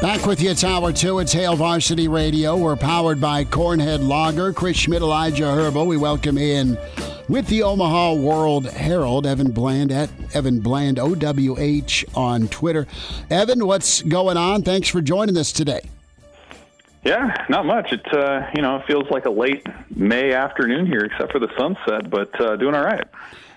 Back with you, Tower 2. It's Hail Varsity Radio. We're powered by Cornhead Lager. Chris Schmidt, Elijah Herbal. We welcome in with the Omaha World Herald, Evan Bland at Evan Bland OWH on Twitter. Evan, what's going on? Thanks for joining us today. Yeah, not much. It uh, you know it feels like a late May afternoon here, except for the sunset, but uh, doing all right.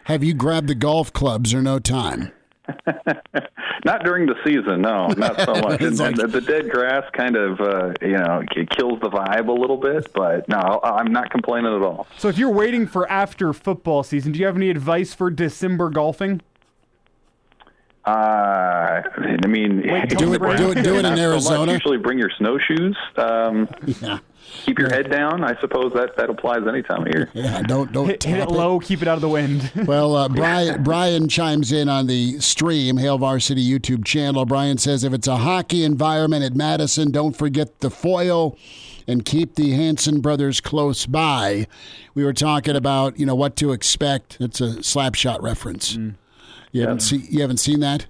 Have you grabbed the golf clubs or no time? not during the season, no, not so much. and, like... and the, dead grass kind of, uh, you know, it kills the vibe a little bit. But no, I'm not complaining at all. So, if you're waiting for after football season, do you have any advice for December golfing? Uh, I mean, Wait, do it, do it, do it in Arizona. So usually, bring your snowshoes. Um, yeah. Keep your head down. I suppose that, that applies any time of year. Yeah, don't don't hit, hit it low. Keep it out of the wind. well, uh, Brian Brian chimes in on the stream, Hail Varsity YouTube channel. Brian says if it's a hockey environment at Madison, don't forget the foil and keep the Hanson brothers close by. We were talking about you know what to expect. It's a slap shot reference. Mm. You haven't seen you haven't seen that.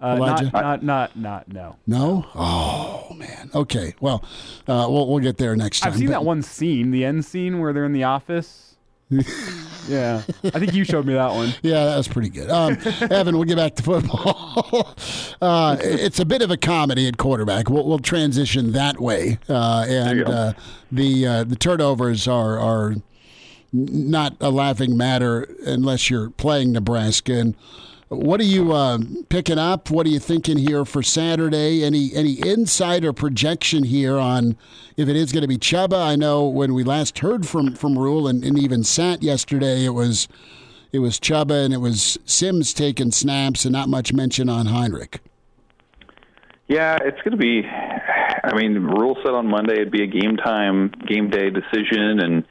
Uh, not, not, not, not, no. No? Oh man. Okay. Well, uh, we'll we'll get there next time. I've seen but... that one scene, the end scene where they're in the office. yeah, I think you showed me that one. Yeah, that was pretty good. Um, Evan, we'll get back to football. uh, it's a bit of a comedy at quarterback. We'll, we'll transition that way, uh, and uh, the uh, the turnovers are are not a laughing matter unless you're playing Nebraska. And what are you uh, picking up? What are you thinking here for Saturday? Any any insight or projection here on if it is going to be Chubba? I know when we last heard from from Rhule and, and even sat yesterday, it was it was Chubba and it was Sims taking snaps and not much mention on Heinrich. Yeah, it's going to be. I mean, Rhule said on Monday it'd be a game time, game day decision, and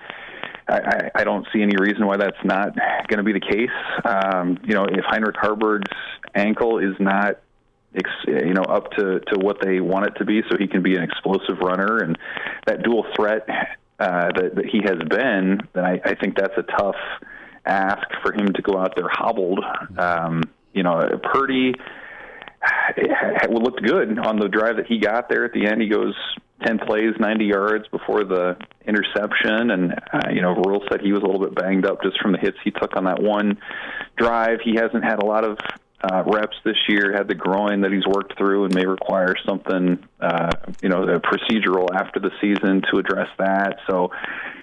I, I don't see any reason why that's not going to be the case. Um, you know, if Heinrich Haarberg's ankle is not you know up to to what they want it to be so he can be an explosive runner and that dual threat uh, that, that he has been then I, I think that's a tough ask for him to go out there hobbled um, you know Purdy it looked good on the drive that he got there at the end he goes 10 plays, 90 yards before the interception. And, uh, you know, Rhule said he was a little bit banged up just from the hits he took on that one drive. He hasn't had a lot of uh, reps this year, had the groin that he's worked through and may require something, uh, you know, procedural after the season to address that. So,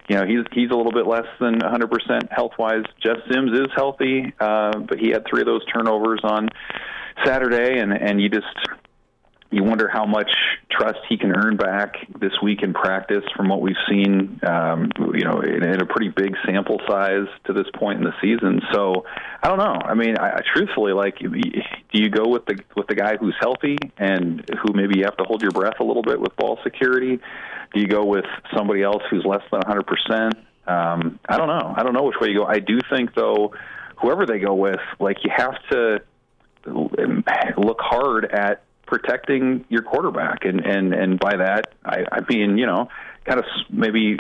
you know, he's he's a little bit less than 100% health wise. Jeff Sims is healthy, uh, but he had three of those turnovers on Saturday, and and you just you wonder how much trust he can earn back this week in practice from what we've seen, um, you know, in, in, a pretty big sample size to this point in the season. So I don't know. I mean, I, truthfully, like, do you go with the with the guy who's healthy and who maybe you have to hold your breath a little bit with ball security? Do you go with somebody else who's less than 100 percent? Um, I don't know. I don't know which way you go. I do think though, whoever they go with, like, you have to look hard at protecting your quarterback, and and and by that I, I mean you know kind of maybe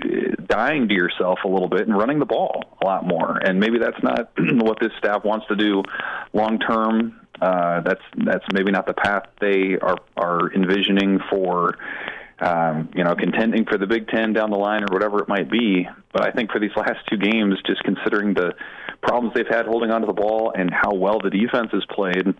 dying to yourself a little bit and running the ball a lot more, and maybe that's not what this staff wants to do long term. Uh, that's that's maybe not the path they are are envisioning for um, you know, contending for the Big Ten down the line or whatever it might be. But I think for these last two games, just considering the problems they've had holding onto the ball and how well the defense has played,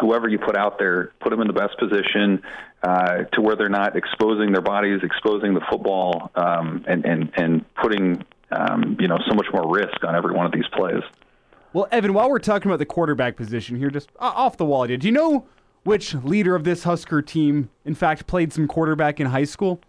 whoever you put out there, put them in the best position uh, to where they're not exposing their bodies, exposing the football, um, and and and putting um, you know so much more risk on every one of these plays. Well, Evan, while we're talking about the quarterback position here, just off the wall, do you know which leader of this Husker team, in fact, played some quarterback in high school?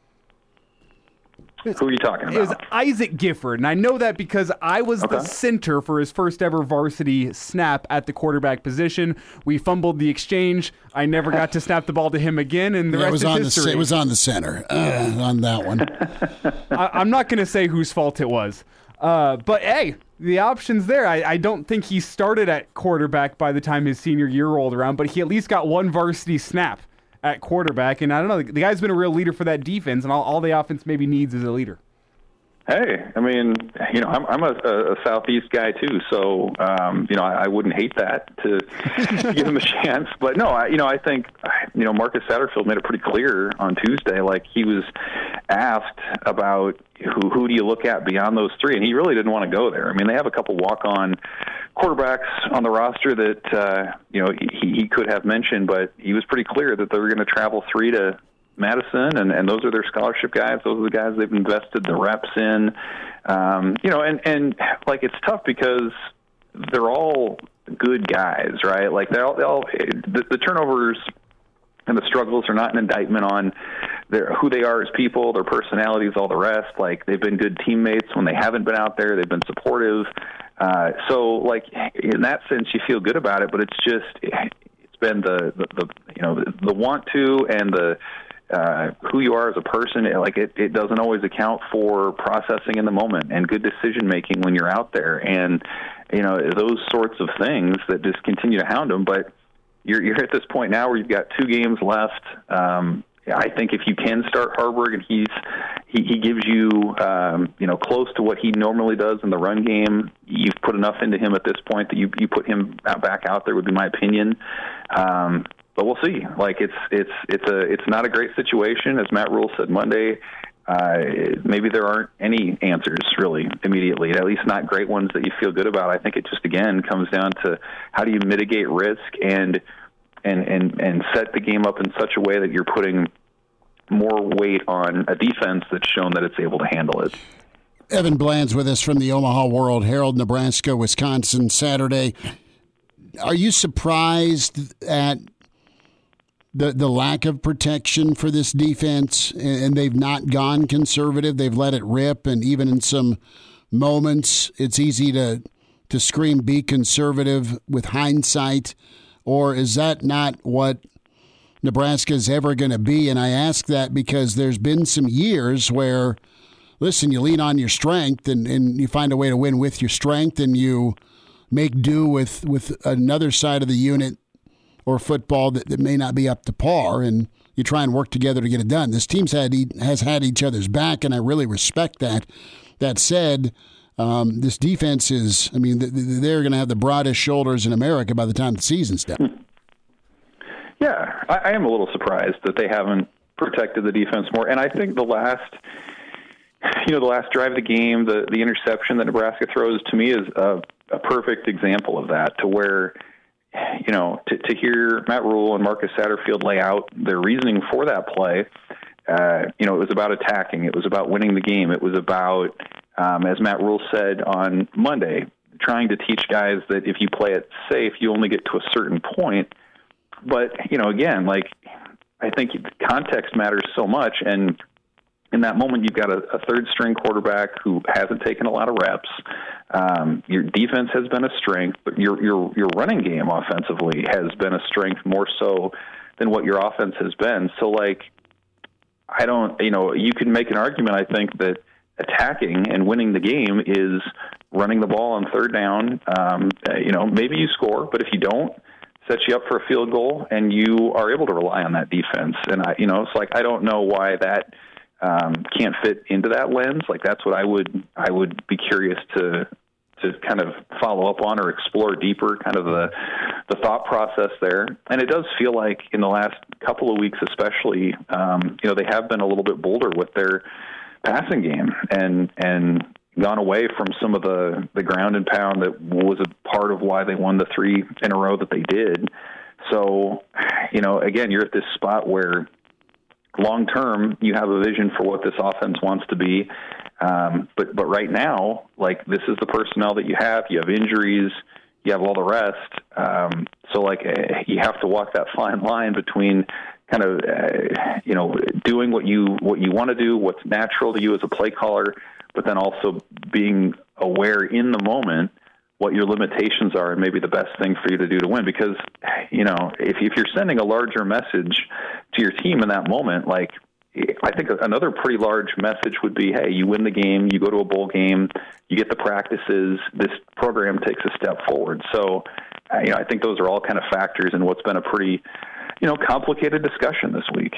Who are you talking about? It was Isaac Gifford, and I know that because I was okay. the center for his first ever varsity snap at the quarterback position. We fumbled the exchange. I never got to snap the ball to him again, and the yeah, rest it was is on history. The, it was on the center uh, on that one. I, am not going to say whose fault it was, uh, but hey, the options there. I, I don't think he started at quarterback by the time his senior year rolled around, but he at least got one varsity snap at quarterback. And I don't know, the guy's been a real leader for that defense, and all, all the offense maybe needs is a leader. Hey, I mean, you know, I'm, I'm a, a southeast guy too, so um, you know, I, I wouldn't hate that to give him a chance. But no, I, you know, I think you know Marcus Satterfield made it pretty clear on Tuesday. Like he was asked about who who do you look at beyond those three, and he really didn't want to go there. I mean, they have a couple walk on quarterbacks on the roster that uh, you know he, he could have mentioned, but he was pretty clear that they were going to travel three to Madison, and, and those are their scholarship guys. Those are the guys they've invested the reps in. Um, you know, and and like it's tough because they're all good guys, right? Like they all, they all the, the turnovers and the struggles are not an indictment on their who they are as people, their personalities, all the rest. Like they've been good teammates when they haven't been out there. They've been supportive. Uh, so, like in that sense, you feel good about it. But it's just it's been the the, the you know the, the want to and the uh, who you are as a person. Like it, it doesn't always account for processing in the moment and good decision making when you're out there, and you know those sorts of things that just continue to hound them. But you're you're at this point now where you've got two games left. Um, I think if you can start Haarberg and he's he, he gives you um, you know close to what he normally does in the run game, you've put enough into him at this point that you you put him back out there would be my opinion. Um, but we'll see. Like it's it's it's a it's not a great situation, as Matt Rhule said Monday. Uh, maybe there aren't any answers really immediately, at least not great ones that you feel good about. I think it just again comes down to how do you mitigate risk and and and and set the game up in such a way that you're putting more weight on a defense that's shown that it's able to handle it. Evan Bland's with us from the Omaha World Herald, Nebraska, Wisconsin, Saturday. Are you surprised at the the lack of protection for this defense, and they've not gone conservative. They've let it rip, and even in some moments, it's easy to to scream "be conservative" with hindsight. Or is that not what Nebraska is ever going to be? And I ask that because there's been some years where, listen, you lean on your strength and, and you find a way to win with your strength, and you make do with with another side of the unit or football that, that may not be up to par, and you try and work together to get it done. This team's had has had each other's back, and I really respect that. That said, um, this defense is, I mean, they're going to have the broadest shoulders in America by the time the season's done. Yeah, I, I am a little surprised that they haven't protected the defense more. And I think the last, you know, the last drive of the game, the the interception that Nebraska throws to me is a, a perfect example of that. To where you know, to, to hear Matt Rhule and Marcus Satterfield lay out their reasoning for that play, uh, you know, it was about attacking. It was about winning the game. It was about, um, as Matt Rhule said on Monday, trying to teach guys that if you play it safe, you only get to a certain point. But, you know, again, like, I think context matters so much. And in that moment, you've got a, a third string quarterback who hasn't taken a lot of reps. Um, your defense has been a strength, but your your your running game offensively has been a strength more so than what your offense has been. So, like, I don't, you know, you can make an argument. I think that attacking and winning the game is running the ball on third down. Um, you know, maybe you score, but if you don't, sets you up for a field goal, and you are able to rely on that defense. And I, you know, it's like I don't know why that um, can't fit into that lens. Like that's what I would I would be curious to to kind of follow up on or explore deeper, kind of the the thought process there. And it does feel like in the last couple of weeks, especially, um, you know, they have been a little bit bolder with their passing game and and gone away from some of the the ground and pound that was a part of why they won the three in a row that they did. So, you know, again, you're at this spot where long term, you have a vision for what this offense wants to be. Um, but but right now, like this is the personnel that you have. You have injuries. you have all the rest. Um, so like uh, you have to walk that fine line between kind of uh, you know doing what you what you want to do, what's natural to you as a play caller, but then also being aware in the moment what your limitations are and maybe the best thing for you to do to win. Because you know if if you're sending a larger message to your team in that moment, like I think another pretty large message would be, hey, you win the game, you go to a bowl game, you get the practices, this program takes a step forward. So, you know, I think those are all kind of factors in what's been a pretty, you know, complicated discussion this week.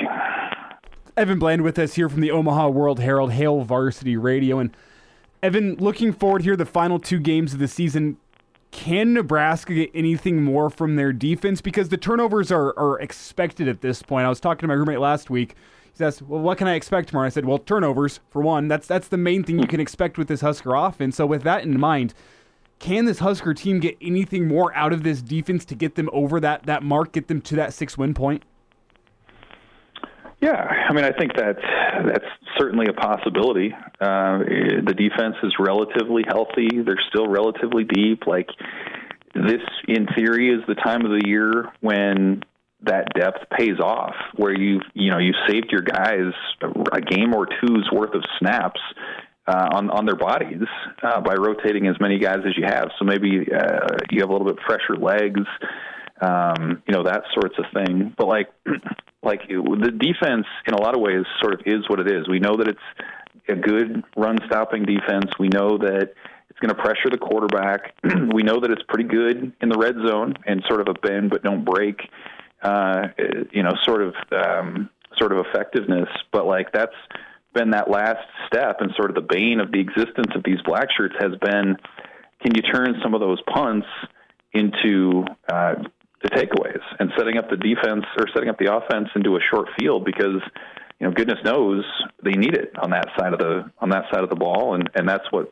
Evan Bland with us here from the Omaha World Herald, Hail Varsity Radio. And Evan, looking forward here, the final two games of the season. Can Nebraska get anything more from their defense? Because the turnovers are, are expected at this point. I was talking to my roommate last week he says, "Well, what can I expect tomorrow?" I said, "Well, turnovers for one. That's that's the main thing you can expect with this Husker offense." So with that in mind, can this Husker team get anything more out of this defense to get them over that that mark, get them to that six win point? Yeah, I mean, I think that that's certainly a possibility. Uh, the defense is relatively healthy; they're still relatively deep. Like this, in theory, is the time of the year when that depth pays off where you've you know you've saved your guys a game or two's worth of snaps uh, on on their bodies uh, by rotating as many guys as you have. So maybe uh, you have a little bit fresher legs, um, you know that sorts of thing. But like like the defense in a lot of ways sort of is what it is. We know that it's a good run stopping defense. We know that it's going to pressure the quarterback. we know that it's pretty good in the red zone and sort of a bend but don't break uh, you know, sort of um, sort of effectiveness. But like that's been that last step, and sort of the bane of the existence of these black shirts has been, can you turn some of those punts into uh, the takeaways and setting up the defense or setting up the offense into a short field? Because you know goodness knows they need it on that side of the on that side of the ball. And and that's what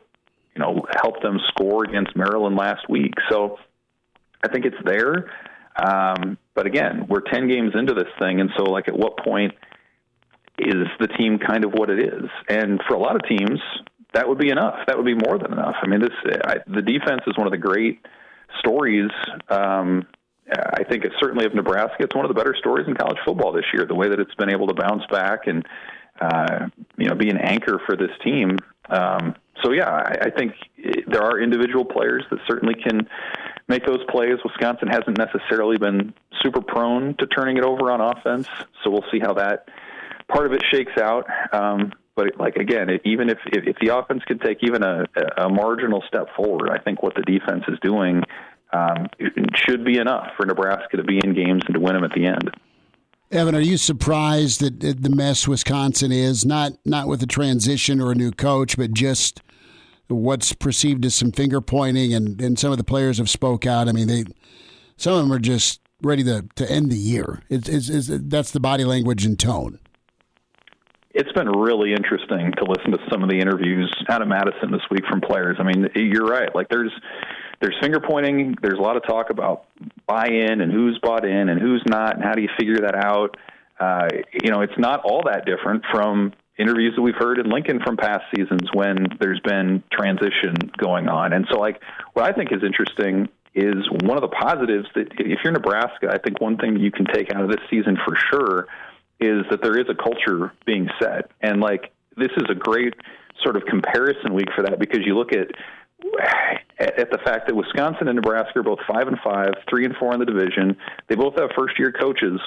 you know helped them score against Maryland last week. So I think it's there. Um, but again, we're 10 games into this thing. And so, like, at what point is the team kind of what it is? And for a lot of teams, that would be enough. That would be more than enough. I mean, this I, the defense is one of the great stories. Um, I think it's certainly of Nebraska. It's one of the better stories in college football this year. The way that it's been able to bounce back and uh, you know be an anchor for this team. Um, so yeah, I, I think there are individual players that certainly can make those plays. Wisconsin hasn't necessarily been super prone to turning it over on offense, so we'll see how that part of it shakes out. Um, but like again, it, even if, if if the offense could take even a, a marginal step forward, I think what the defense is doing um, should be enough for Nebraska to be in games and to win them at the end. Evan, are you surprised that the mess Wisconsin is not not with a transition or a new coach, but just what's perceived as some finger pointing, and, and some of the players have spoke out. I mean, they some of them are just ready to, to end the year. It's, it's, it's, that's the body language and tone. It's been really interesting to listen to some of the interviews out of Madison this week from players. I mean, you're right. Like there's there's finger pointing. There's a lot of talk about buy-in and who's bought in and who's not, and how do you figure that out. Uh, you know, it's not all that different from interviews that we've heard in Lincoln from past seasons when there's been transition going on. And so, like, what I think is interesting is one of the positives that if you're Nebraska, I think one thing you can take out of this season for sure is that there is a culture being set. And, like, this is a great sort of comparison week for that because you look at at the fact that Wisconsin and Nebraska are both five and five, three and four in the division. They both have first year coaches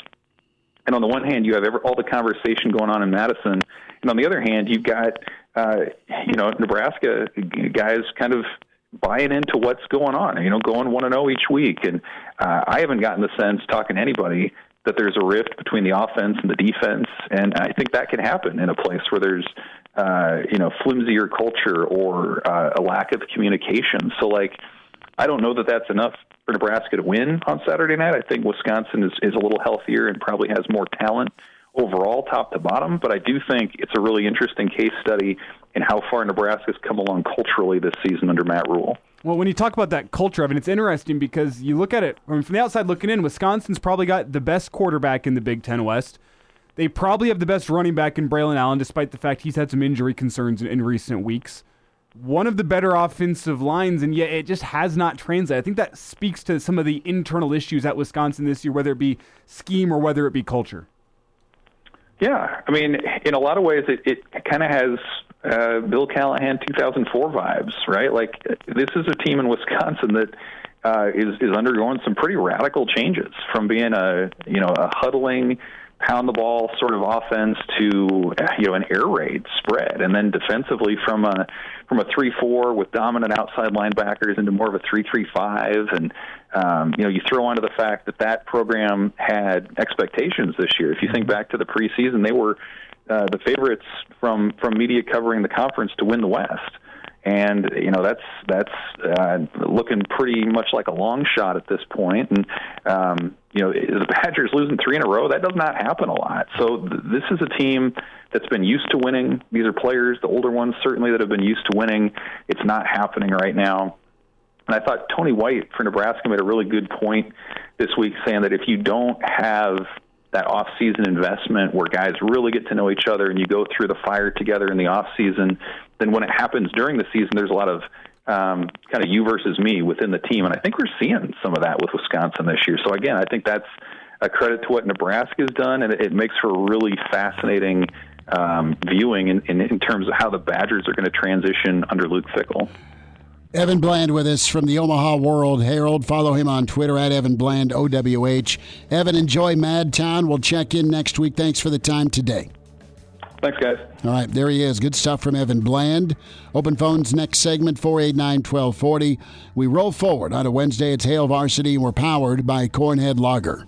and on the one hand, you have every, all the conversation going on in Madison, and on the other hand, you've got uh, you know Nebraska guys kind of buying into what's going on. You know, going one and zero oh each week, and uh, I haven't gotten the sense talking to anybody that there's a rift between the offense and the defense, and I think that can happen in a place where there's uh, you know flimsier culture or uh, a lack of communication. So like. I don't know that that's enough for Nebraska to win on Saturday night. I think Wisconsin is, is a little healthier and probably has more talent overall, top to bottom. But I do think it's a really interesting case study in how far Nebraska's come along culturally this season under Matt Rhule. Well, when you talk about that culture of it, it's interesting because you look at it I mean, from the outside looking in. Wisconsin's probably got the best quarterback in the Big Ten West. They probably have the best running back in Braylon Allen, despite the fact he's had some injury concerns in, in recent weeks. one of the better offensive lines, and yet it just has not translated. I think that speaks to some of the internal issues at Wisconsin this year, whether it be scheme or whether it be culture. Yeah, I mean, in a lot of ways, it, it kind of has uh, Bill Callahan 2004 vibes, right? Like this is a team in Wisconsin that uh, is is undergoing some pretty radical changes from being a you know a huddling pound the ball sort of offense to you know an air raid spread, and then defensively from a from a three four with dominant outside linebackers into more of a three three five, and um, you know you throw onto the fact that that program had expectations this year. If you think back to the preseason, they were uh, the favorites from from media covering the conference to win the West and you know that's that's uh, looking pretty much like a long shot at this point. And um, you know the Badgers losing three in a row that does not happen a lot. So th- this is a team that's been used to winning. These are players, the older ones certainly that have been used to winning. It's not happening right now. And I thought Tony White for Nebraska made a really good point this week, saying that if you don't have that off-season investment where guys really get to know each other and you go through the fire together in the off-season, then when it happens during the season, there's a lot of um, kind of you versus me within the team, and I think we're seeing some of that with Wisconsin this year. So again, I think that's a credit to what Nebraska's done, and it, it makes for a really fascinating um, viewing in, in, in terms of how the Badgers are going to transition under Luke Fickell. Evan Bland with us from the Omaha World Herald. Follow him on Twitter at Evan Bland, OWH. Evan, enjoy Madtown. We'll check in next week. Thanks for the time today. Thanks, guys. All right, there he is. Good stuff from Evan Bland. Open phones next segment, 489 1240. We roll forward on a Wednesday. It's Hail Varsity, and we're powered by Cornhead Lager.